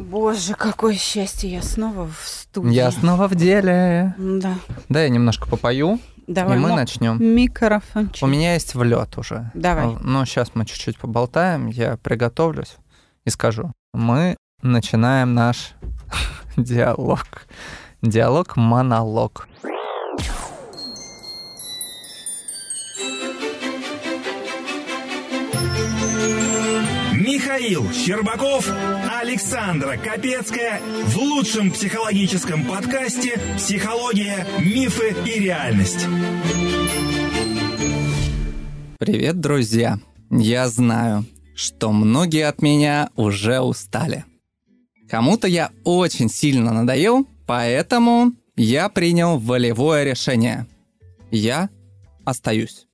Боже, какое счастье, я снова в студии. Я снова в деле. Да. Да, я немножко попою, Давай. и мы начнем. Микрофончик. У меня есть влет уже. Давай. Ну, сейчас мы чуть-чуть поболтаем, я приготовлюсь и скажу. Мы начинаем наш диалог. Диалог-монолог. Михаил Щербаков, Александра Капецкая в лучшем психологическом подкасте «Психология, мифы и реальность». Привет, друзья! Я знаю, что многие от меня уже устали. Кому-то я очень сильно надоел, поэтому я принял волевое решение. Я остаюсь.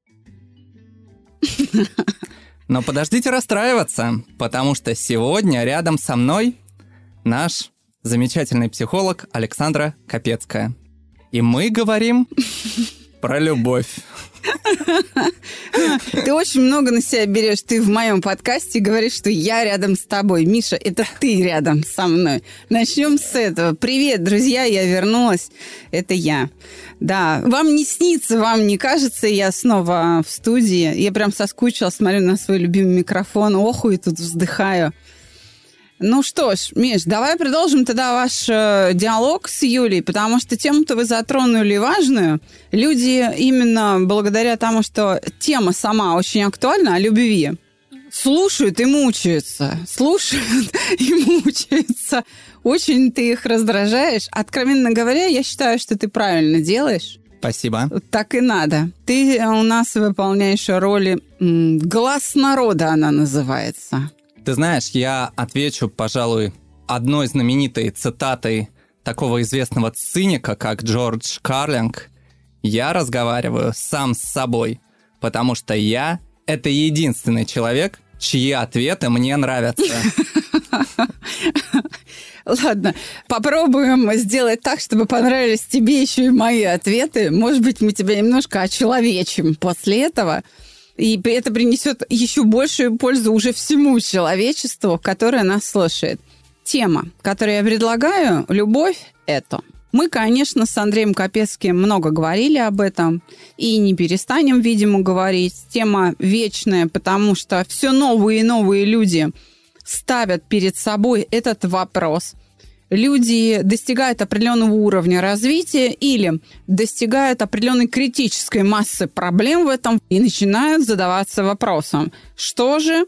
Но подождите расстраиваться, потому что сегодня рядом со мной наш замечательный психолог Александра Капецкая. И мы говорим про любовь. Ты очень много на себя берешь. Ты в моем подкасте говоришь, что я рядом с тобой. Миша, это ты рядом со мной. Начнем с этого. Привет, друзья, я вернулась. Это я. Да, вам не снится, вам не кажется, я снова в студии. Я прям соскучилась, смотрю на свой любимый микрофон, оху и тут вздыхаю. Ну что ж, Миш, давай продолжим тогда ваш э, диалог с Юлей, потому что тему-то вы затронули важную. Люди именно благодаря тому, что тема сама очень актуальна о любви, слушают и мучаются. Слушают и мучаются. Очень ты их раздражаешь. Откровенно говоря, я считаю, что ты правильно делаешь. Спасибо. Так и надо. Ты у нас выполняешь роли глаз народа, она называется. Ты знаешь, я отвечу, пожалуй, одной знаменитой цитатой такого известного циника, как Джордж Карлинг. Я разговариваю сам с собой, потому что я — это единственный человек, чьи ответы мне нравятся. Ладно, попробуем сделать так, чтобы понравились тебе еще и мои ответы. Может быть, мы тебя немножко очеловечим после этого. И это принесет еще большую пользу уже всему человечеству, которое нас слушает. Тема, которую я предлагаю, любовь – это. Мы, конечно, с Андреем Капецким много говорили об этом и не перестанем, видимо, говорить. Тема вечная, потому что все новые и новые люди ставят перед собой этот вопрос. Люди достигают определенного уровня развития или достигают определенной критической массы проблем в этом и начинают задаваться вопросом, что же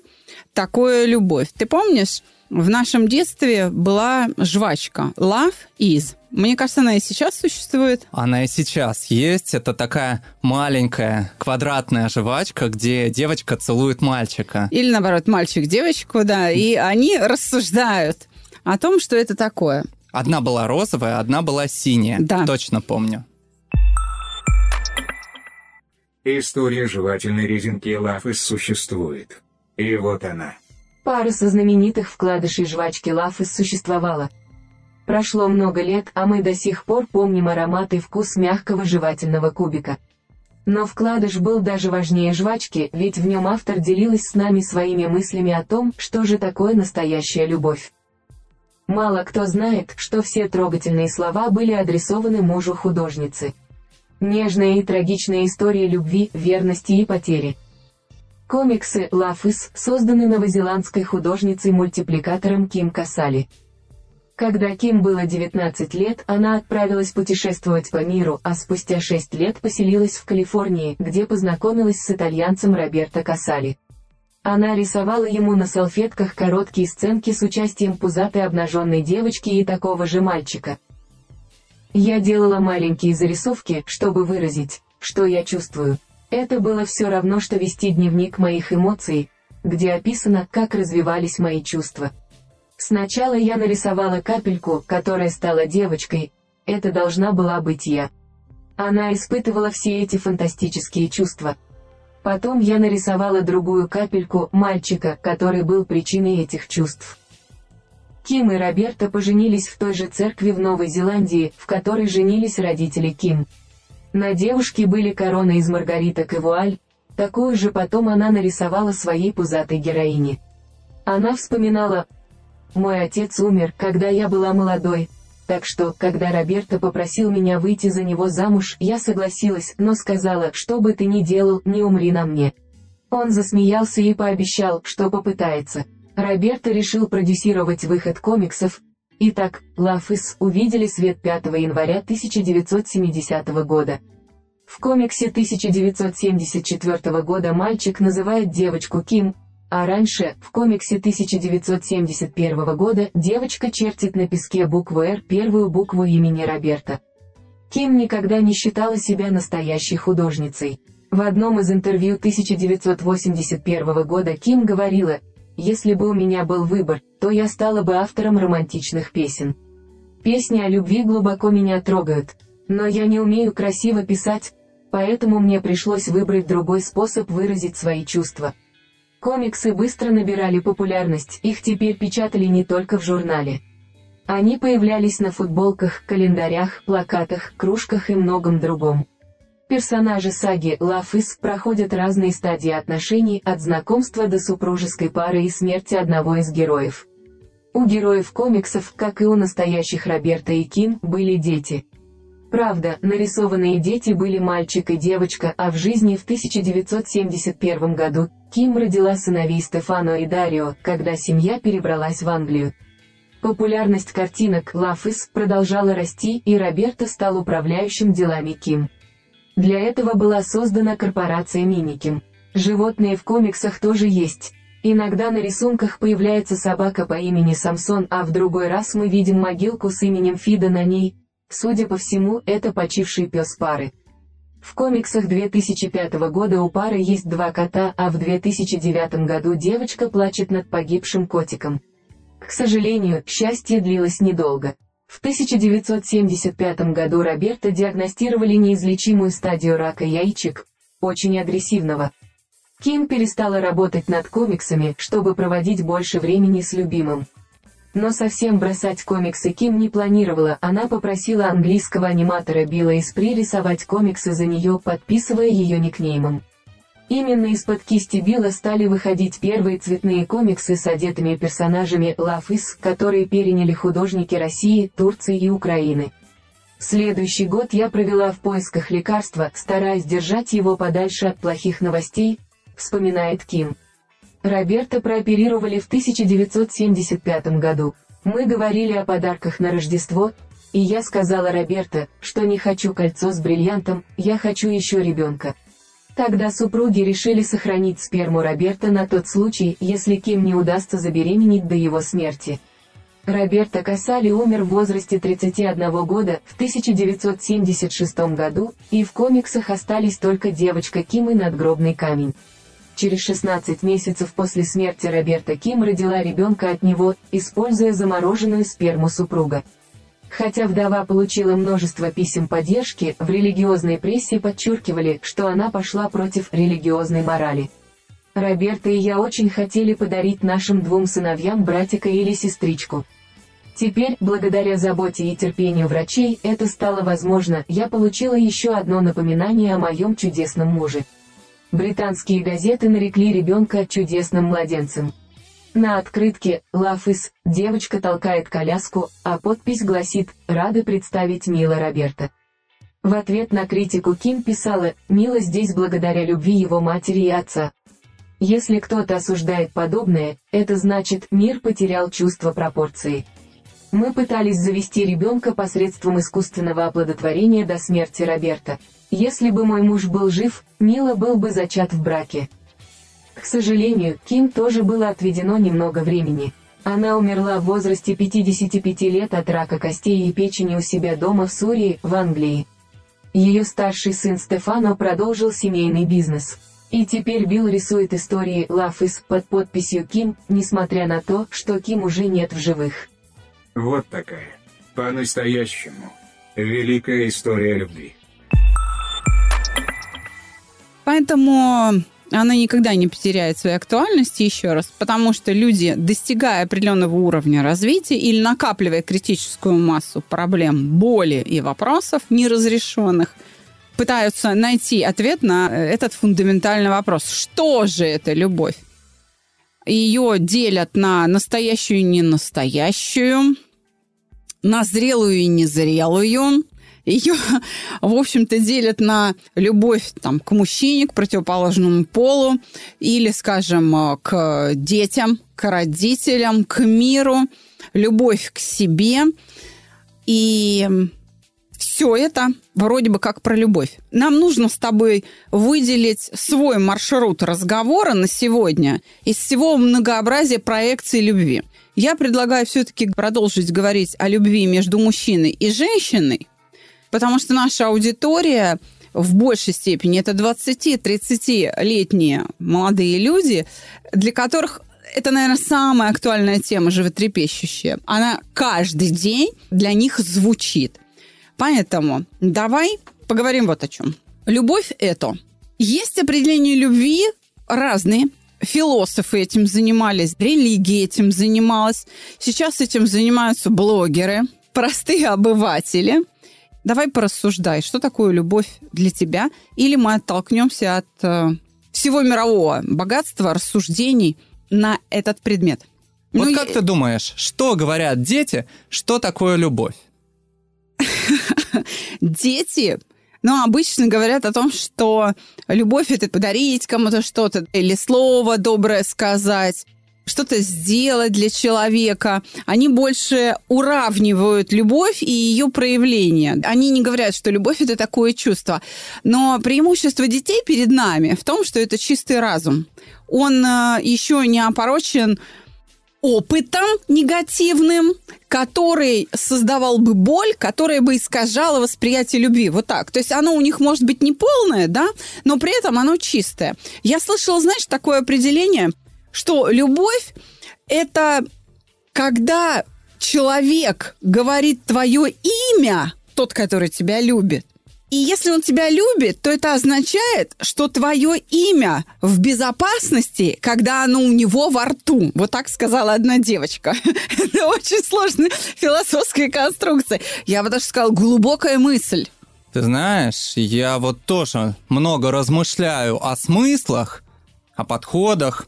такое любовь? Ты помнишь, в нашем детстве была жвачка Love is. Мне кажется, она и сейчас существует. Она и сейчас есть. Это такая маленькая квадратная жвачка, где девочка целует мальчика. Или, наоборот, мальчик девочку, да. И они рассуждают о том, что это такое. Одна была розовая, одна была синяя. Да. Точно помню. История жевательной резинки Лафыс существует. И вот она. Пара со знаменитых вкладышей жвачки Лафыс существовала. Прошло много лет, а мы до сих пор помним аромат и вкус мягкого жевательного кубика. Но вкладыш был даже важнее жвачки, ведь в нем автор делилась с нами своими мыслями о том, что же такое настоящая любовь. Мало кто знает, что все трогательные слова были адресованы мужу художницы. Нежная и трагичная история любви, верности и потери. Комиксы «Лафыс» созданы новозеландской художницей-мультипликатором Ким Касали. Когда Ким было 19 лет, она отправилась путешествовать по миру, а спустя 6 лет поселилась в Калифорнии, где познакомилась с итальянцем Роберто Касали. Она рисовала ему на салфетках короткие сценки с участием пузатой обнаженной девочки и такого же мальчика. Я делала маленькие зарисовки, чтобы выразить, что я чувствую. Это было все равно, что вести дневник моих эмоций, где описано, как развивались мои чувства. Сначала я нарисовала капельку, которая стала девочкой, это должна была быть я. Она испытывала все эти фантастические чувства. Потом я нарисовала другую капельку, мальчика, который был причиной этих чувств. Ким и Роберто поженились в той же церкви в Новой Зеландии, в которой женились родители Ким. На девушке были короны из маргариток и вуаль, такую же потом она нарисовала своей пузатой героине. Она вспоминала, Мой отец умер, когда я была молодой. Так что, когда Роберто попросил меня выйти за него замуж, я согласилась, но сказала, что бы ты ни делал, не умри на мне. Он засмеялся и пообещал, что попытается. Роберто решил продюсировать выход комиксов. Итак, Is увидели свет 5 января 1970 года. В комиксе 1974 года мальчик называет девочку Ким, а раньше, в комиксе 1971 года, девочка чертит на песке букву «Р» первую букву имени Роберта. Ким никогда не считала себя настоящей художницей. В одном из интервью 1981 года Ким говорила, «Если бы у меня был выбор, то я стала бы автором романтичных песен. Песни о любви глубоко меня трогают, но я не умею красиво писать, Поэтому мне пришлось выбрать другой способ выразить свои чувства. Комиксы быстро набирали популярность, их теперь печатали не только в журнале. Они появлялись на футболках, календарях, плакатах, кружках и многом другом. Персонажи саги Is проходят разные стадии отношений от знакомства до супружеской пары и смерти одного из героев. У героев комиксов, как и у настоящих Роберта и Ким, были дети – Правда, нарисованные дети были мальчик и девочка, а в жизни в 1971 году Ким родила сыновей Стефано и Дарио, когда семья перебралась в Англию. Популярность картинок Лафис продолжала расти, и Роберто стал управляющим делами Ким. Для этого была создана корпорация Миниким. Животные в комиксах тоже есть. Иногда на рисунках появляется собака по имени Самсон, а в другой раз мы видим могилку с именем Фида на ней, Судя по всему, это почивший пес пары. В комиксах 2005 года у пары есть два кота, а в 2009 году девочка плачет над погибшим котиком. К сожалению, счастье длилось недолго. В 1975 году Роберта диагностировали неизлечимую стадию рака яичек, очень агрессивного. Ким перестала работать над комиксами, чтобы проводить больше времени с любимым. Но совсем бросать комиксы Ким не планировала, она попросила английского аниматора Билла Испри рисовать комиксы за нее, подписывая ее никнеймом. Именно из-под кисти Билла стали выходить первые цветные комиксы с одетыми персонажами Is, которые переняли художники России, Турции и Украины. Следующий год я провела в поисках лекарства, стараясь держать его подальше от плохих новостей, вспоминает Ким. Роберта прооперировали в 1975 году. Мы говорили о подарках на Рождество, и я сказала Роберта, что не хочу кольцо с бриллиантом, я хочу еще ребенка. Тогда супруги решили сохранить сперму Роберта на тот случай, если Ким не удастся забеременеть до его смерти. Роберто Кассали умер в возрасте 31 года в 1976 году, и в комиксах остались только девочка Ким и надгробный камень через 16 месяцев после смерти Роберта Ким родила ребенка от него, используя замороженную сперму супруга. Хотя вдова получила множество писем поддержки, в религиозной прессе подчеркивали, что она пошла против религиозной морали. Роберта и я очень хотели подарить нашим двум сыновьям братика или сестричку. Теперь, благодаря заботе и терпению врачей, это стало возможно, я получила еще одно напоминание о моем чудесном муже. Британские газеты нарекли ребенка чудесным младенцем. На открытке «Лафис» девочка толкает коляску, а подпись гласит «Рады представить Мила Роберта». В ответ на критику Ким писала «Мила здесь благодаря любви его матери и отца». Если кто-то осуждает подобное, это значит мир потерял чувство пропорции. Мы пытались завести ребенка посредством искусственного оплодотворения до смерти Роберта. Если бы мой муж был жив, Мила был бы зачат в браке. К сожалению, Ким тоже было отведено немного времени. Она умерла в возрасте 55 лет от рака костей и печени у себя дома в Сурии, в Англии. Ее старший сын Стефано продолжил семейный бизнес. И теперь Билл рисует истории Love Is под подписью Ким, несмотря на то, что Ким уже нет в живых. Вот такая. По-настоящему. Великая история любви. Поэтому она никогда не потеряет своей актуальности, еще раз, потому что люди, достигая определенного уровня развития или накапливая критическую массу проблем, боли и вопросов неразрешенных, пытаются найти ответ на этот фундаментальный вопрос. Что же это любовь? Ее делят на настоящую и ненастоящую, на зрелую и незрелую. Ее, в общем-то, делят на любовь там, к мужчине, к противоположному полу, или, скажем, к детям, к родителям, к миру, любовь к себе. И все это вроде бы как про любовь. Нам нужно с тобой выделить свой маршрут разговора на сегодня из всего многообразия проекций любви. Я предлагаю все-таки продолжить говорить о любви между мужчиной и женщиной, потому что наша аудитория в большей степени это 20-30-летние молодые люди, для которых это, наверное, самая актуальная тема, животрепещущая. Она каждый день для них звучит – Поэтому давай поговорим вот о чем. Любовь это. Есть определение любви разные. Философы этим занимались, религия этим занималась. Сейчас этим занимаются блогеры, простые обыватели. Давай порассуждай, что такое любовь для тебя? Или мы оттолкнемся от э, всего мирового богатства рассуждений на этот предмет. Вот ну, как я... ты думаешь, что говорят дети, что такое любовь? Дети ну, обычно говорят о том, что любовь – это подарить кому-то что-то, или слово доброе сказать, что-то сделать для человека. Они больше уравнивают любовь и ее проявление. Они не говорят, что любовь – это такое чувство. Но преимущество детей перед нами в том, что это чистый разум. Он э, еще не опорочен опытом негативным, который создавал бы боль, которая бы искажала восприятие любви. Вот так. То есть оно у них может быть не полное, да, но при этом оно чистое. Я слышала, знаешь, такое определение, что любовь – это когда человек говорит твое имя, тот, который тебя любит, и если он тебя любит, то это означает, что твое имя в безопасности, когда оно у него во рту. Вот так сказала одна девочка. Это очень сложная философская конструкция. Я бы даже сказала, глубокая мысль. Ты знаешь, я вот тоже много размышляю о смыслах, о подходах.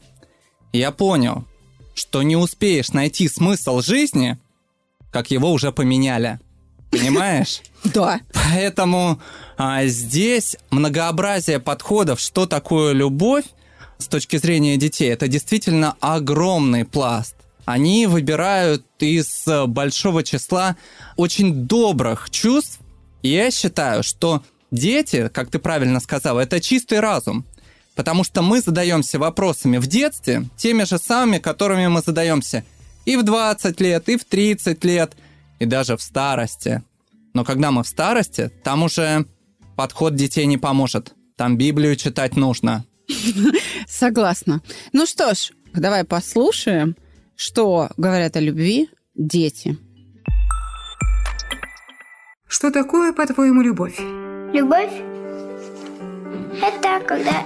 Я понял, что не успеешь найти смысл жизни, как его уже поменяли. Понимаешь? Да. Поэтому а, здесь многообразие подходов, что такое любовь с точки зрения детей, это действительно огромный пласт. Они выбирают из большого числа очень добрых чувств. И я считаю, что дети, как ты правильно сказал, это чистый разум. Потому что мы задаемся вопросами в детстве, теми же самыми, которыми мы задаемся и в 20 лет, и в 30 лет, и даже в старости. Но когда мы в старости, там уже подход детей не поможет. Там Библию читать нужно. Согласна. Ну что ж, давай послушаем, что говорят о любви дети. Что такое, по-твоему, любовь? Любовь – это когда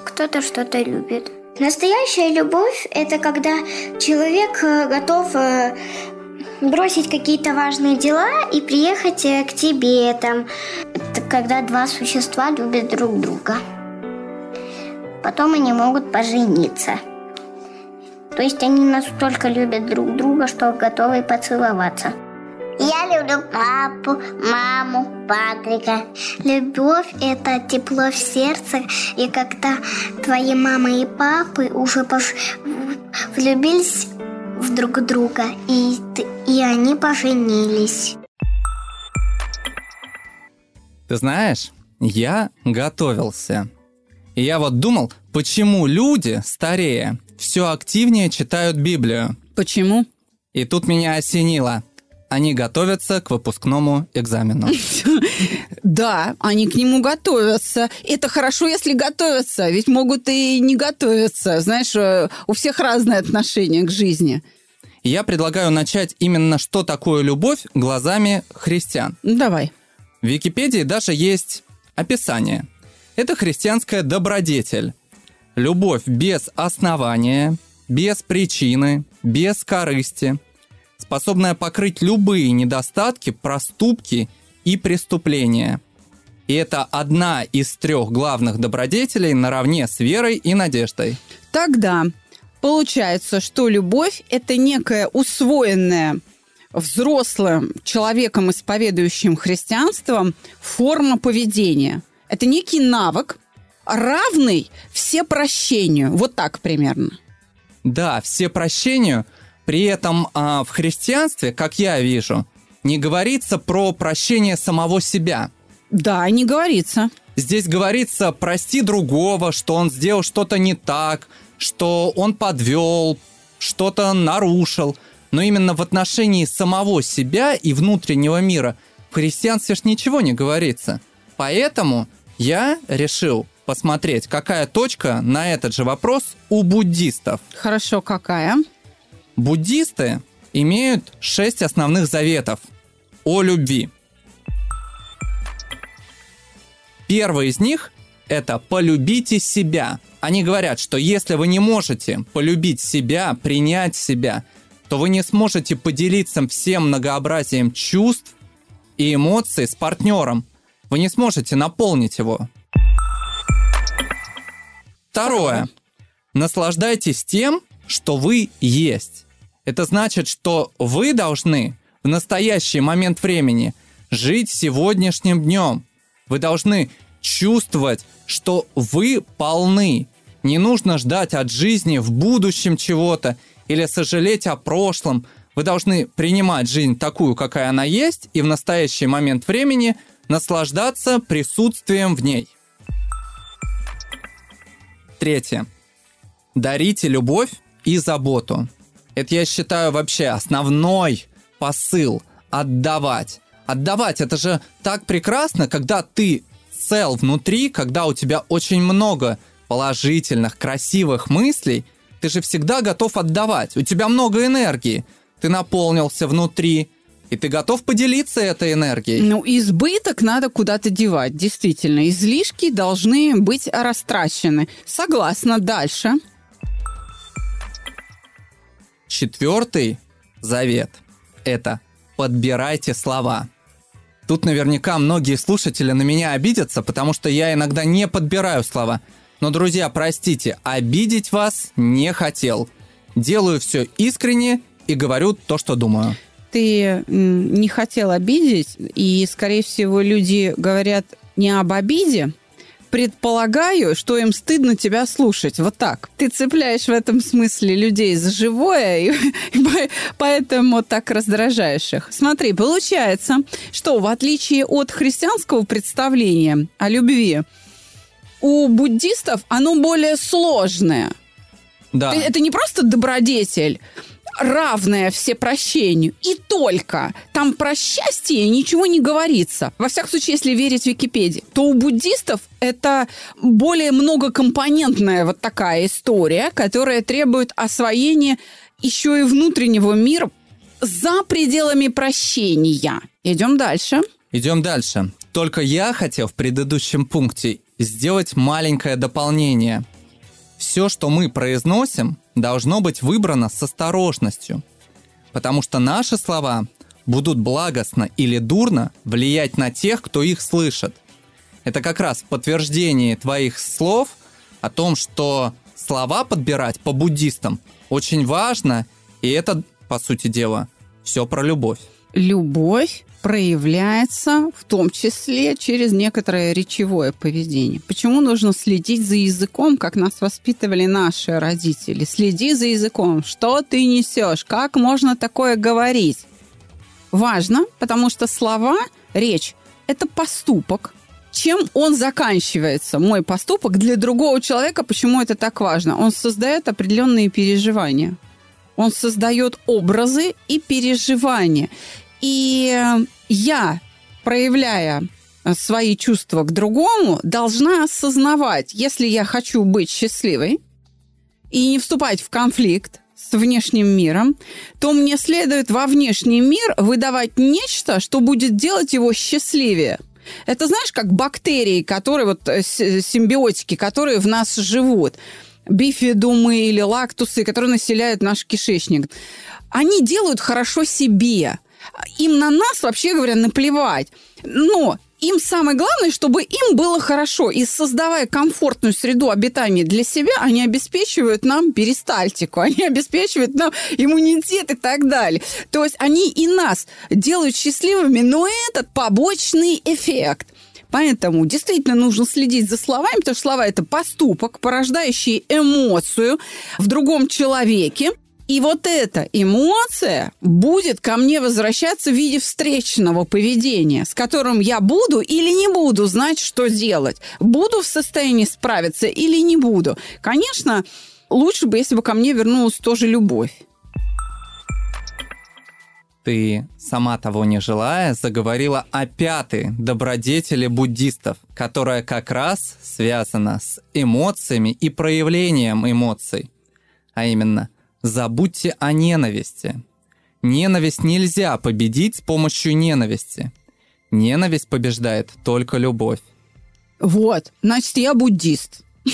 кто-то что-то любит. Настоящая любовь – это когда человек э, готов э, бросить какие-то важные дела и приехать э, к тебе. Там, это когда два существа любят друг друга. Потом они могут пожениться. То есть они настолько любят друг друга, что готовы поцеловаться. Я люблю папу, маму, Патрика. Любовь – это тепло в сердце. И когда твои мама и папы уже пош... влюбились в друг друга, и, и они поженились. Ты знаешь, я готовился. И я вот думал, почему люди, старее, все активнее читают Библию. Почему? И тут меня осенило. Они готовятся к выпускному экзамену. Да, они к нему готовятся. Это хорошо, если готовятся, ведь могут и не готовиться. Знаешь, э, у всех разные отношения к жизни. Я предлагаю начать именно что такое любовь глазами христиан. Давай. В Википедии даже есть описание. Это христианская добродетель. Любовь без основания, без причины, без корысти, способная покрыть любые недостатки, проступки и преступления. И это одна из трех главных добродетелей наравне с верой и надеждой. Тогда получается, что любовь – это некая усвоенная взрослым человеком, исповедующим христианство, форма поведения. Это некий навык, равный все прощению. Вот так примерно. Да, все прощению. При этом а, в христианстве, как я вижу, не говорится про прощение самого себя. Да, не говорится. Здесь говорится прости другого, что он сделал что-то не так, что он подвел, что-то нарушил. Но именно в отношении самого себя и внутреннего мира в христианстве ж ничего не говорится. Поэтому я решил посмотреть, какая точка на этот же вопрос у буддистов. Хорошо, какая? Буддисты имеют шесть основных заветов о любви. Первый из них – это «полюбите себя». Они говорят, что если вы не можете полюбить себя, принять себя, то вы не сможете поделиться всем многообразием чувств и эмоций с партнером. Вы не сможете наполнить его. Второе. Наслаждайтесь тем, что вы есть. Это значит, что вы должны в настоящий момент времени жить сегодняшним днем. Вы должны чувствовать, что вы полны. Не нужно ждать от жизни в будущем чего-то или сожалеть о прошлом. Вы должны принимать жизнь такую, какая она есть, и в настоящий момент времени наслаждаться присутствием в ней. Третье. Дарите любовь и заботу. Это, я считаю, вообще основной посыл. Отдавать. Отдавать, это же так прекрасно, когда ты цел внутри, когда у тебя очень много положительных, красивых мыслей, ты же всегда готов отдавать. У тебя много энергии. Ты наполнился внутри, и ты готов поделиться этой энергией. Ну, избыток надо куда-то девать, действительно. Излишки должны быть растрачены. Согласна. Дальше. Четвертый завет – это подбирайте слова. Тут наверняка многие слушатели на меня обидятся, потому что я иногда не подбираю слова. Но, друзья, простите, обидеть вас не хотел. Делаю все искренне и говорю то, что думаю ты не хотел обидеть, и, скорее всего, люди говорят не об обиде, предполагаю, что им стыдно тебя слушать. Вот так. Ты цепляешь в этом смысле людей за живое, и, и поэтому так раздражаешь их. Смотри, получается, что в отличие от христианского представления о любви, у буддистов оно более сложное. Да. Это не просто добродетель, равное всепрощению. И только там про счастье ничего не говорится. Во всяком случае, если верить Википедии, то у буддистов это более многокомпонентная вот такая история, которая требует освоения еще и внутреннего мира за пределами прощения. Идем дальше. Идем дальше. Только я хотел в предыдущем пункте сделать маленькое дополнение. Все, что мы произносим, должно быть выбрано с осторожностью, потому что наши слова будут благостно или дурно влиять на тех, кто их слышит. Это как раз подтверждение твоих слов о том, что слова подбирать по буддистам очень важно, и это, по сути дела, все про любовь. Любовь проявляется в том числе через некоторое речевое поведение. Почему нужно следить за языком, как нас воспитывали наши родители? Следи за языком. Что ты несешь? Как можно такое говорить? Важно, потому что слова, речь – это поступок. Чем он заканчивается, мой поступок, для другого человека, почему это так важно? Он создает определенные переживания. Он создает образы и переживания. И я, проявляя свои чувства к другому, должна осознавать, если я хочу быть счастливой и не вступать в конфликт с внешним миром, то мне следует во внешний мир выдавать нечто, что будет делать его счастливее. Это знаешь, как бактерии, которые вот э, симбиотики, которые в нас живут бифидумы или лактусы, которые населяют наш кишечник. Они делают хорошо себе им на нас, вообще говоря, наплевать. Но им самое главное, чтобы им было хорошо. И создавая комфортную среду обитания для себя, они обеспечивают нам перистальтику, они обеспечивают нам иммунитет и так далее. То есть они и нас делают счастливыми, но этот побочный эффект. Поэтому действительно нужно следить за словами, потому что слова – это поступок, порождающий эмоцию в другом человеке. И вот эта эмоция будет ко мне возвращаться в виде встречного поведения, с которым я буду или не буду знать, что делать. Буду в состоянии справиться или не буду. Конечно, лучше бы, если бы ко мне вернулась тоже любовь. Ты, сама того не желая, заговорила о пятой добродетели буддистов, которая как раз связана с эмоциями и проявлением эмоций. А именно – Забудьте о ненависти. Ненависть нельзя победить с помощью ненависти. Ненависть побеждает только любовь. Вот, значит, я буддист.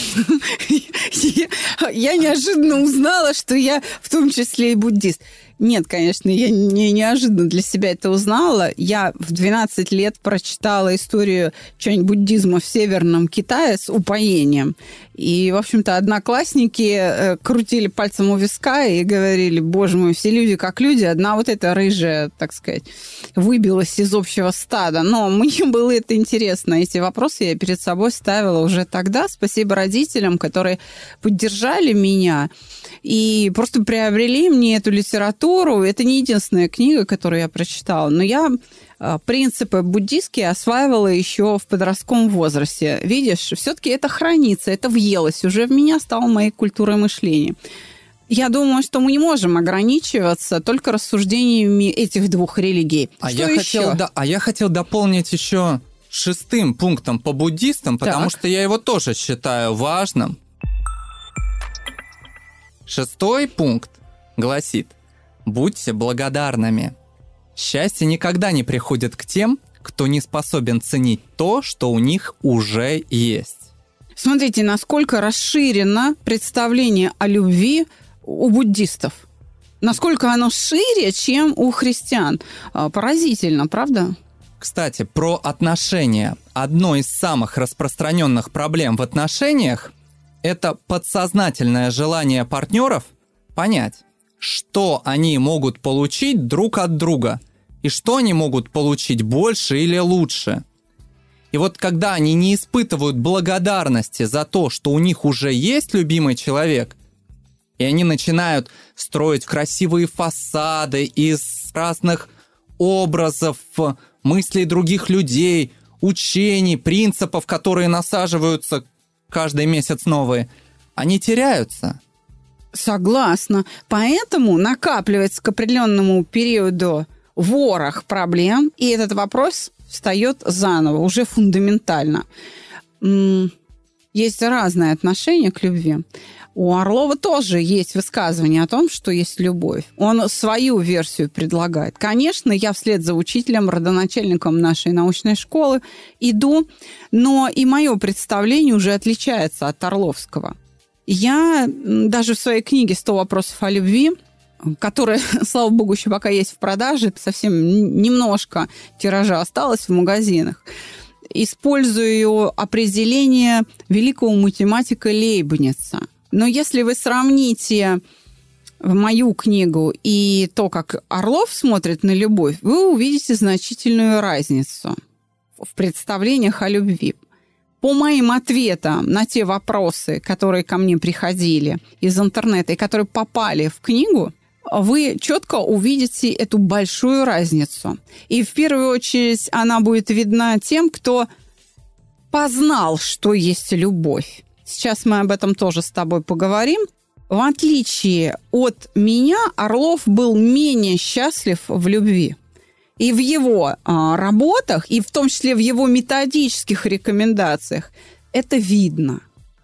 Я неожиданно узнала, что я в том числе и буддист. Нет, конечно, я не неожиданно для себя это узнала. Я в 12 лет прочитала историю чего-нибудь буддизма в Северном Китае с упоением. И, в общем-то, одноклассники э, крутили пальцем у виска и говорили, боже мой, все люди как люди, одна вот эта рыжая, так сказать, выбилась из общего стада. Но мне было это интересно. Эти вопросы я перед собой ставила уже тогда. Спасибо родителям, которые поддержали меня и просто приобрели мне эту литературу. Это не единственная книга, которую я прочитала, но я а, принципы буддийские осваивала еще в подростковом возрасте. Видишь, все-таки это хранится, это въелось, уже в меня стало моей культурой мышления. Я думаю, что мы не можем ограничиваться только рассуждениями этих двух религий. А что я еще? хотел, да, а я хотел дополнить еще шестым пунктом по буддистам, потому Так. что я его тоже считаю важным. Шестой пункт гласит «Будьте благодарными». Счастье никогда не приходит к тем, кто не способен ценить то, что у них уже есть. Смотрите, насколько расширено представление о любви у буддистов. Насколько оно шире, чем у христиан. А, Поразительно, правда? Кстати, про отношения. Одно из самых распространенных проблем в отношениях – это подсознательное желание партнеров понять, что они могут получить друг от друга и что они могут получить больше или лучше. И вот когда они не испытывают благодарности за то, что у них уже есть любимый человек, и они начинают строить красивые фасады из разных образов, мыслей других людей, учений, принципов, которые насаживаются каждый месяц новые, они теряются. Согласна. Поэтому накапливается к определенному периоду ворох проблем, и этот вопрос встает заново, уже фундаментально. Есть разные отношения к любви. У Орлова тоже есть высказывание о том, что есть любовь. Он свою версию предлагает. Конечно, я вслед за учителем, родоначальником нашей научной школы иду, но и мое представление уже отличается от Орловского. Я даже в своей книге «100 вопросов о любви», которая, слава богу, еще пока есть в продаже, совсем немножко тиража осталось в магазинах, использую определение великого математика Лейбница. Но если вы сравните в мою книгу и то, как Орлов смотрит на любовь, вы увидите значительную разницу в представлениях о любви. По моим ответам на те вопросы, которые ко мне приходили из интернета и которые попали в книгу, вы четко увидите эту большую разницу. И в первую очередь она будет видна тем, кто познал, что есть любовь. Сейчас мы об этом тоже с тобой поговорим. В отличие от меня, Орлов был менее счастлив в любви. И в его а, работах, и в том числе в его методических рекомендациях, это видно.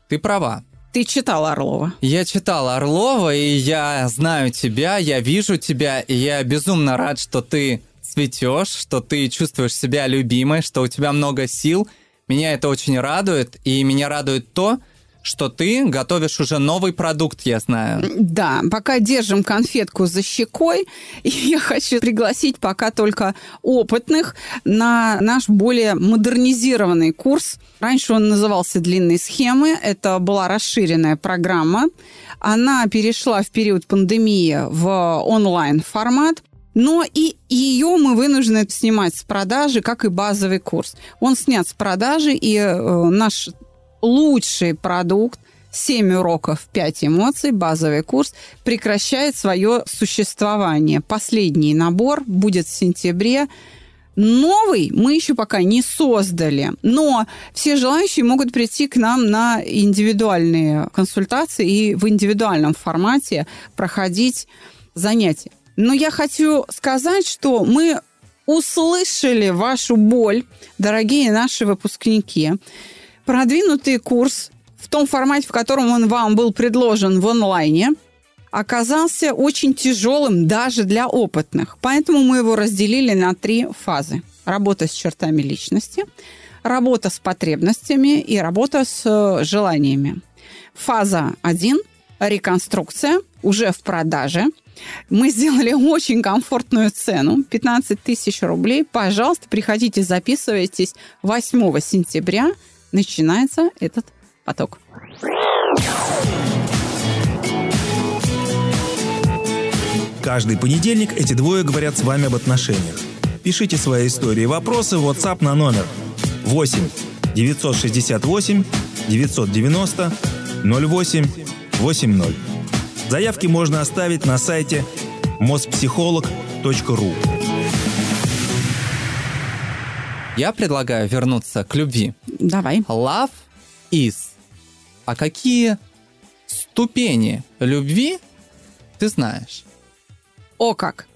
Ты права. Ты читал Орлова? Я читал Орлова, и я знаю тебя, я вижу тебя, и я безумно рад, что ты цветешь, что ты чувствуешь себя любимой, что у тебя много сил. Меня это очень радует, и меня радует то, что ты готовишь уже новый продукт, я знаю. Да, пока держим конфетку за щекой, и я хочу пригласить пока только опытных на наш более модернизированный курс. Раньше он назывался «Длинные схемы». Это была расширенная программа. Она перешла в период пандемии в онлайн-формат. Но и ее мы вынуждены снимать с продажи, как и базовый курс. Он снят с продажи, и э, наш лучший продукт 7 уроков, 5 эмоций, базовый курс, прекращает свое существование. Последний набор будет в сентябре. Новый мы еще пока не создали, но все желающие могут прийти к нам на индивидуальные консультации и в индивидуальном формате проходить занятия. Но я хочу сказать, что мы услышали вашу боль, дорогие наши выпускники продвинутый курс в том формате, в котором он вам был предложен в онлайне, оказался очень тяжелым даже для опытных. Поэтому мы его разделили на три фазы. Работа с чертами личности, работа с потребностями и работа с э, желаниями. Фаза 1 – реконструкция, уже в продаже. Мы сделали очень комфортную цену – 15 тысяч рублей. Пожалуйста, приходите, записывайтесь 8 сентября – начинается этот поток. Каждый понедельник эти двое говорят с вами об отношениях. Пишите свои истории и вопросы в WhatsApp на номер 8 968 990 08 80. Заявки можно оставить на сайте mospsycholog.ru. Я предлагаю вернуться к любви. Давай. Love is. А какие ступени любви ты знаешь? О как!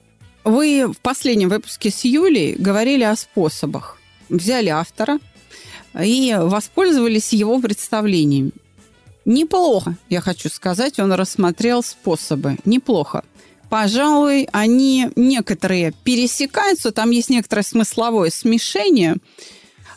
Вы в последнем выпуске с Юлей говорили о способах. Взяли автора и воспользовались его представлением. Неплохо, я хочу сказать, он рассмотрел способы. Неплохо пожалуй, они некоторые пересекаются, там есть некоторое смысловое смешение,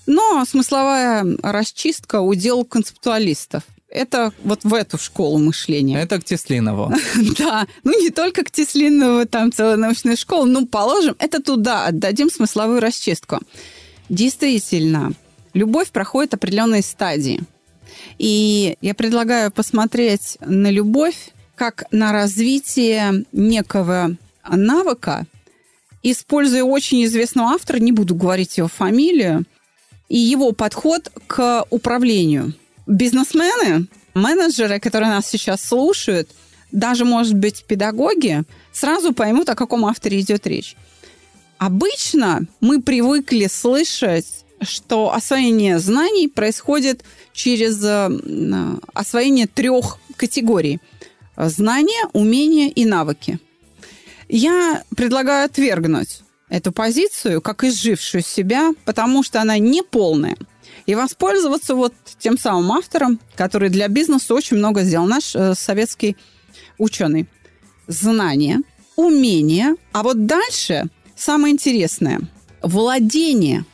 но смысловая расчистка удел концептуалистов. Это вот в эту школу мышления. Это к Теслинову. Да, ну не только к Теслинову, там целая научная школа, ну положим, это туда, отдадим смысловую расчистку. Действительно, любовь проходит определенные стадии. И я предлагаю посмотреть на любовь как на развитие некого навыка, используя очень известного автора, не буду говорить его фамилию, и его подход к управлению. Бизнесмены, менеджеры, которые нас сейчас слушают, даже, может быть, педагоги, сразу поймут, о каком авторе идет речь. Обычно мы привыкли слышать, что освоение знаний происходит через э, освоение трех категорий – знания, умения и навыки. Я предлагаю отвергнуть эту позицию как изжившую себя, потому что она не полная. И воспользоваться вот тем самым автором, который для бизнеса очень много сделал, наш э, советский ученый. Знания, умения, а вот дальше самое интересное – владение.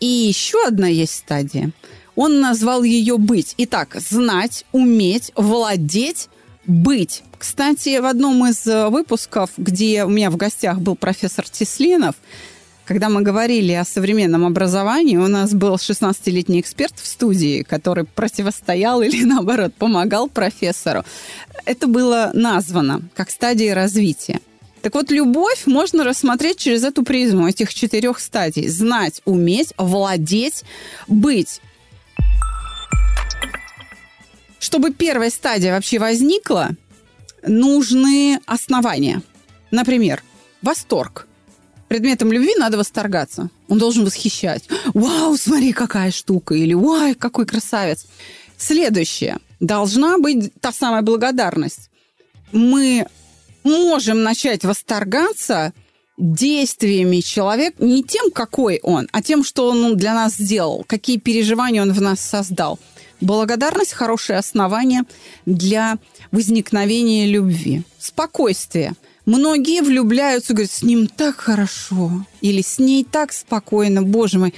И еще одна есть стадия. Он назвал ее быть. Итак, знать, уметь, владеть быть. Кстати, в одном из э, выпусков, где у меня в гостях был профессор Теслинов, когда мы говорили о современном образовании, у нас был 16-летний эксперт в студии, который противостоял или, наоборот, помогал профессору. Это было названо как стадия развития. Так вот, любовь можно рассмотреть через эту призму этих четырех стадий. Знать, уметь, владеть, быть. Чтобы первая стадия вообще возникла, нужны основания. Например, восторг. Предметом любви надо восторгаться. Он должен восхищать. Вау, смотри, какая штука. Или вау, какой красавец. Следующее. Должна быть та самая благодарность. Мы можем начать восторгаться действиями человека, не тем, какой он, а тем, что он для нас сделал, какие переживания он в нас создал – Благодарность – хорошее основание для возникновения любви. Спокойствие. Многие влюбляются, говорят, с ним так хорошо, или с ней так спокойно, боже мой.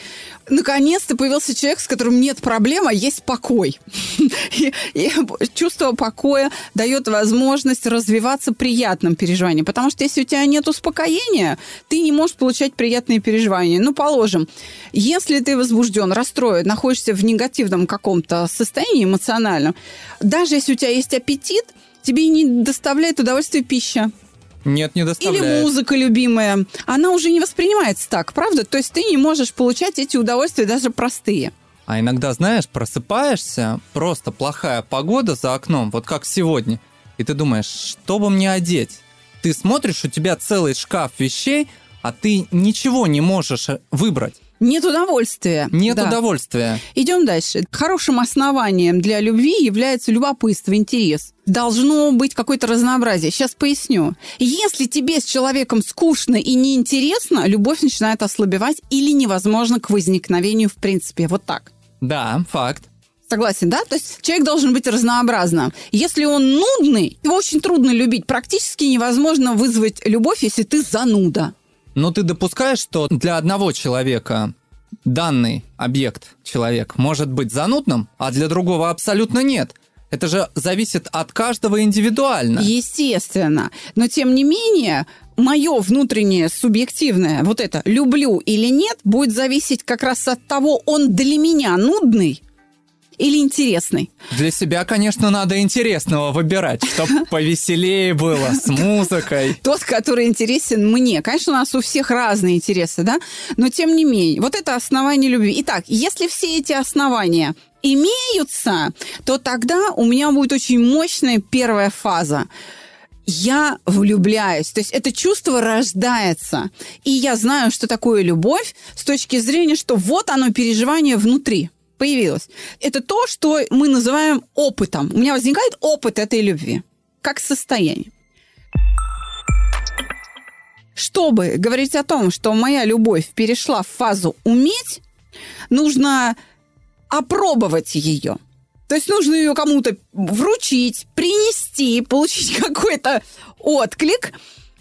Наконец-то появился человек, с которым нет проблем, а есть покой. Чувство покоя дает возможность развиваться приятным переживанием. Потому что если у тебя нет успокоения, ты не можешь получать приятные переживания. Ну, положим, если ты возбужден, расстроен, находишься в негативном каком-то состоянии эмоциональном, даже если у тебя есть аппетит, тебе не доставляет удовольствия пища. Нет, не доставляет. Или музыка любимая. Она уже не воспринимается так, правда? То есть ты не можешь получать эти удовольствия даже простые. А иногда, знаешь, просыпаешься, просто плохая погода за окном, вот как сегодня, и ты думаешь, что бы мне одеть? Ты смотришь, у тебя целый шкаф вещей, а ты ничего не можешь выбрать. Нет удовольствия. Нет Да. удовольствия. Идем дальше. Хорошим основанием для любви является любопытство, интерес. Должно быть какое-то разнообразие. Сейчас поясню. Если тебе с человеком скучно и неинтересно, любовь начинает ослабевать или невозможно к возникновению в принципе. Вот так. Да, факт. Согласен, да? То есть человек должен быть разнообразным. Если он нудный, его очень трудно любить. Практически невозможно вызвать любовь, если ты зануда. Но ты допускаешь, что для одного человека данный объект, человек, может быть занудным, а для другого абсолютно нет. Это же зависит от каждого индивидуально. Естественно. Но тем не менее, мое внутреннее субъективное, вот это люблю или нет, будет зависеть как раз от того, он для меня нудный или интересный. Для себя, конечно, надо интересного выбирать, чтобы повеселее было, с музыкой. Тот, который интересен мне. Конечно, у нас у всех разные интересы, да? Но тем не менее, вот это основание любви. Итак, если все эти основания имеются, то тогда у меня будет очень мощная первая фаза. Я влюбляюсь. То есть это чувство рождается. И я знаю, что такое любовь с точки зрения, что вот оно переживание внутри появилось. Это то, что мы называем опытом. У меня возникает опыт этой любви. Как состояние. Чтобы говорить о том, что моя любовь перешла в фазу уметь, нужно опробовать ее. То есть нужно ее кому-то вручить, принести, получить какой-то отклик,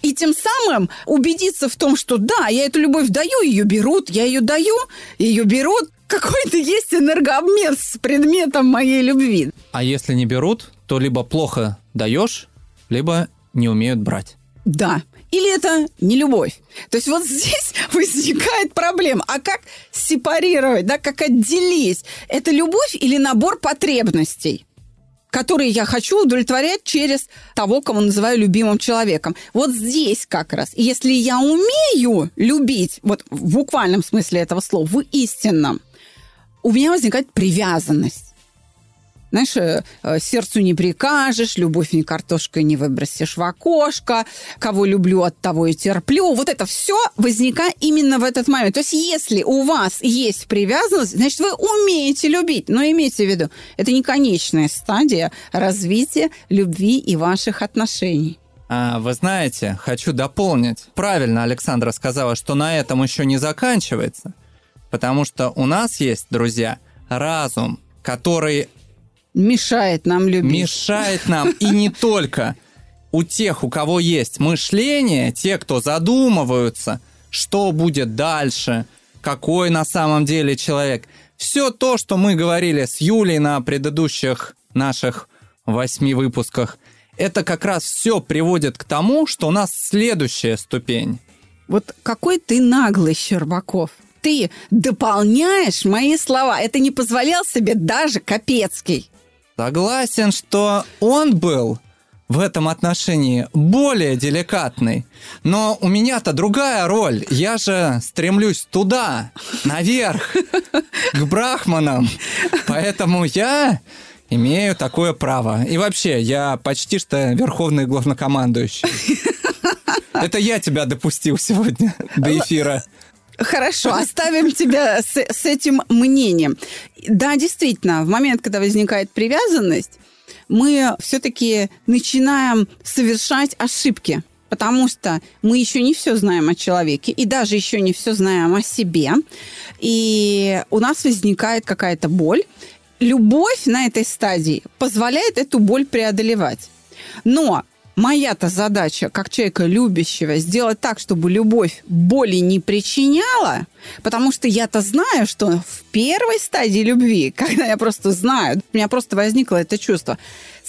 и тем самым убедиться в том, что да, я эту любовь даю, ее берут, я ее даю, ее берут. Какой-то есть энергообмен с предметом моей любви. А если не берут, то либо плохо даешь, либо не умеют брать. Да. Или это не любовь. То есть вот здесь возникает проблема. А как сепарировать, да, как отделить? Это любовь или набор потребностей? которые я хочу удовлетворять через того, кого называю любимым человеком. Вот здесь как раз. Если я умею любить, вот в буквальном смысле этого слова, в истинном, у меня возникает привязанность. Знаешь, э, э, сердцу не прикажешь, любовь не картошкой не выбросишь в окошко, кого люблю, от того и терплю. Вот это все возникает именно в этот момент. То есть если у вас есть привязанность, значит, вы умеете любить. Но имейте в виду, это не конечная стадия развития любви и ваших отношений. А, вы знаете, хочу дополнить. Правильно Александра сказала, что на этом еще не заканчивается. Потому что у нас есть, друзья, разум, который Мешает нам любить. мешает нам и не только. У тех, у кого есть мышление, те, кто задумываются, что будет дальше, какой на самом деле человек. Все то, что мы говорили с Юлей на предыдущих наших восьми выпусках, это как раз все приводит к тому, что у нас следующая ступень. Вот какой ты наглый, Щербаков. Ты дополняешь мои слова. Это не позволял себе даже Капецкий. Согласен, что он был в этом отношении более деликатный. Но у меня-то другая роль. Я же стремлюсь туда, наверх, к брахманам. Поэтому я имею такое право. И вообще, я почти что верховный главнокомандующий. Это я тебя допустил сегодня до эфира. Хорошо, оставим тебя с, с этим мнением. Да, действительно, в момент, когда возникает привязанность, мы все-таки начинаем совершать ошибки. Потому что мы еще не все знаем о человеке, и даже еще не все знаем о себе. И у нас возникает какая-то боль. Любовь на этой стадии позволяет эту боль преодолевать. Но моя-то задача, как человека любящего, сделать так, чтобы любовь боли не причиняла, потому что я-то знаю, что в первой стадии любви, когда я просто знаю, у меня просто возникло это чувство,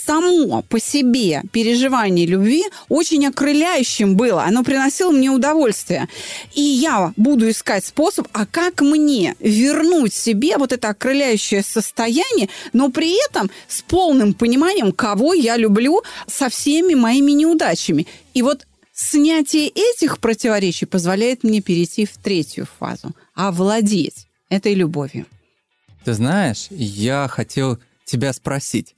само по себе переживание любви очень окрыляющим было. Оно приносило мне удовольствие. И я буду искать способ, а как мне вернуть себе вот это окрыляющее состояние, но при этом с полным пониманием, кого я люблю со всеми моими неудачами. И вот снятие этих противоречий позволяет мне перейти в третью фазу, овладеть этой любовью. Ты знаешь, я хотел тебя спросить,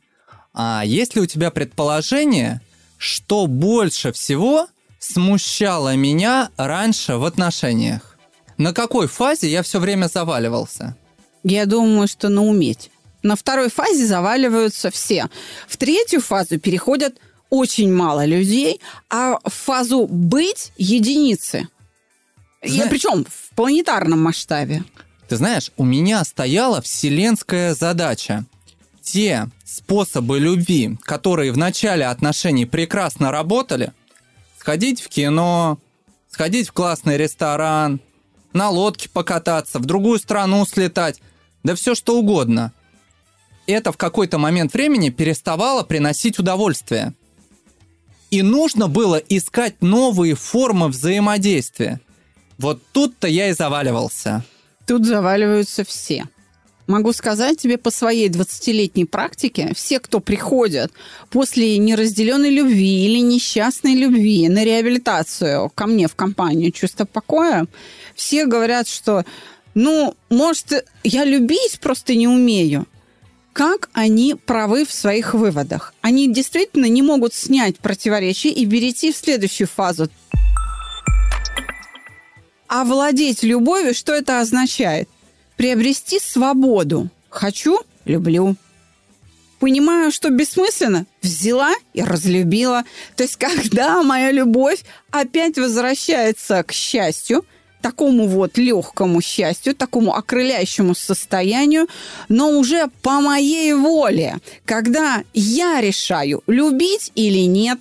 а есть ли у тебя предположение, что больше всего смущало меня раньше в отношениях? На какой фазе я все время заваливался? Я думаю, что на уметь. На второй фазе заваливаются все. В третью фазу переходят очень мало людей, а в фазу быть единицы. Знаешь, причем в планетарном масштабе. Ты знаешь, у меня стояла вселенская задача – те способы любви, которые в начале отношений прекрасно работали, сходить в кино, сходить в классный ресторан, на лодке покататься, в другую страну слетать, да все что угодно. Это в какой-то момент времени переставало приносить удовольствие. И нужно было искать новые формы взаимодействия. Вот тут-то я и заваливался. Тут заваливаются все. Могу сказать тебе по своей 20-летней практике, все, кто приходят после неразделенной любви или несчастной любви на реабилитацию ко мне в компанию «Чувство покоя», все говорят, что, ну, может, я любить просто не умею. Как они правы в своих выводах? Они действительно не могут снять противоречия и перейти в следующую фазу. А владеть любовью, что это означает? Приобрести свободу. Хочу – люблю. Понимаю, что бессмысленно, взяла и разлюбила. То есть, когда моя любовь опять возвращается к счастью, такому вот легкому счастью, такому окрыляющему состоянию, но уже по моей воле, когда я решаю, любить или нет,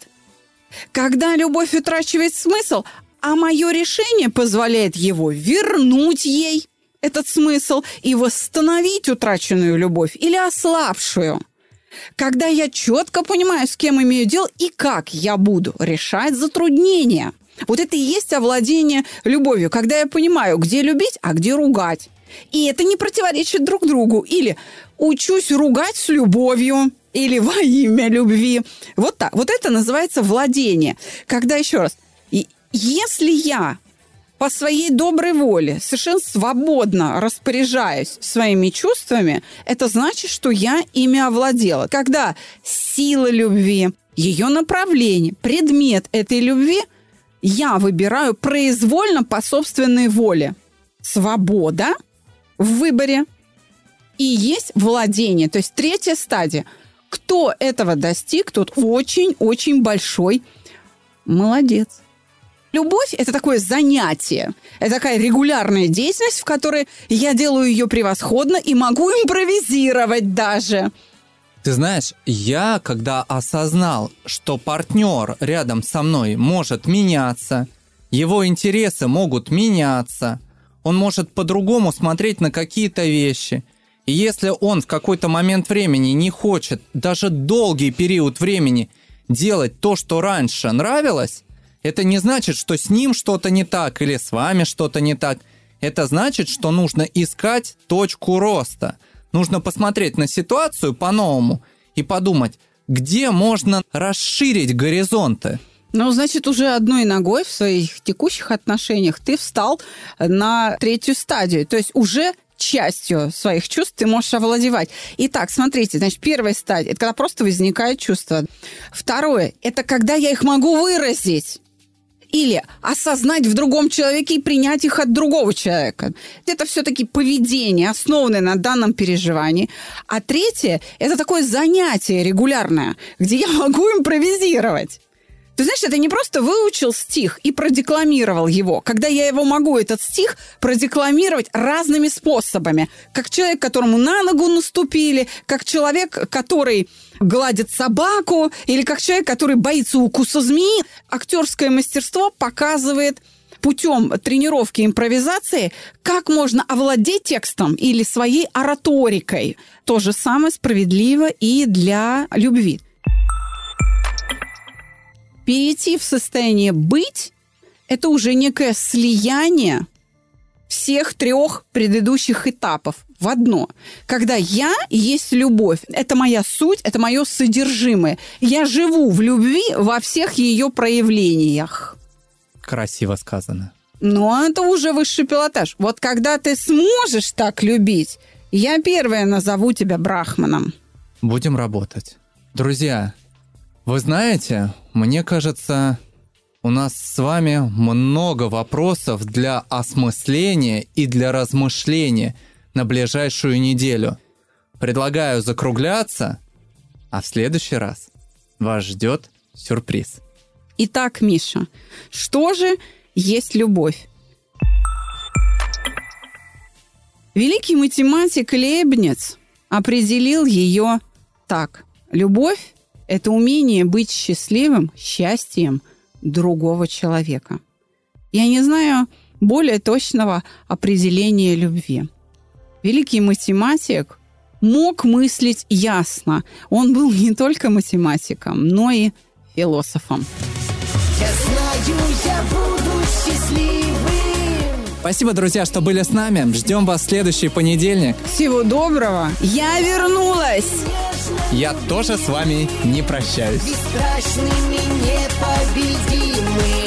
когда любовь утрачивает смысл, а мое решение позволяет его вернуть ей – этот смысл и восстановить утраченную любовь или ослабшую. Когда я четко понимаю, с кем имею дело и как я буду решать затруднения. Вот это и есть овладение любовью, когда я понимаю, где любить, а где ругать. И это не противоречит друг другу. Или учусь ругать с любовью, или во имя любви. Вот так. Вот это называется владение. Когда, еще раз, если я по своей доброй воле совершенно свободно распоряжаюсь своими чувствами, это значит, что я ими овладела. Когда сила любви, ее направление, предмет этой любви я выбираю произвольно по собственной воле. Свобода в выборе и есть владение. То есть третья стадия. Кто этого достиг, тот очень-очень большой молодец. Любовь – это такое занятие. Это такая регулярная деятельность, в которой я делаю ее превосходно и могу импровизировать даже. Ты знаешь, я когда осознал, что партнер рядом со мной может меняться, его интересы могут меняться, он может по-другому смотреть на какие-то вещи. И если он в какой-то момент времени не хочет даже долгий период времени делать то, что раньше нравилось, это не значит, что с ним что-то не так или с вами что-то не так. Это значит, что нужно искать точку роста. Нужно посмотреть на ситуацию по-новому и подумать, где можно расширить горизонты. Ну, значит, уже одной ногой в своих текущих отношениях ты встал на третью стадию. То есть уже частью своих чувств ты можешь овладевать. Итак, смотрите, значит, первая стадия – это когда просто возникает чувство. Второе – это когда я их могу выразить или осознать в другом человеке и принять их от другого человека. Это все-таки поведение, основанное на данном переживании. А третье – это такое занятие регулярное, где я могу импровизировать. Ты знаешь, это не просто выучил стих и продекламировал его. Когда я его могу, этот стих, продекламировать разными способами. Как человек, которому на ногу наступили, как человек, который гладит собаку, или как человек, который боится укуса змеи. Актерское мастерство показывает путем тренировки импровизации, как можно овладеть текстом или своей ораторикой. То же самое справедливо и для любви перейти в состояние быть – это уже некое слияние всех трех предыдущих этапов в одно. Когда я есть любовь, это моя суть, это мое содержимое. Я живу в любви во всех ее проявлениях. Красиво сказано. Но это уже высший пилотаж. Вот когда ты сможешь так любить, я первая назову тебя брахманом. Будем работать. Друзья, вы знаете, мне кажется, у нас с вами много вопросов для осмысления и для размышления на ближайшую неделю. Предлагаю закругляться, а в следующий раз вас ждет сюрприз. Итак, Миша, что же есть любовь? Великий математик Лейбниц определил ее так. Любовь это умение быть счастливым счастьем другого человека. Я не знаю более точного определения любви. Великий математик мог мыслить ясно. Он был не только математиком, но и философом. Я знаю, я буду счастливым. Спасибо, друзья, что были с нами. Ждем вас в следующий понедельник. Всего доброго. Я вернулась. Я тоже с вами не прощаюсь. Бесстрашными, непобедимыми.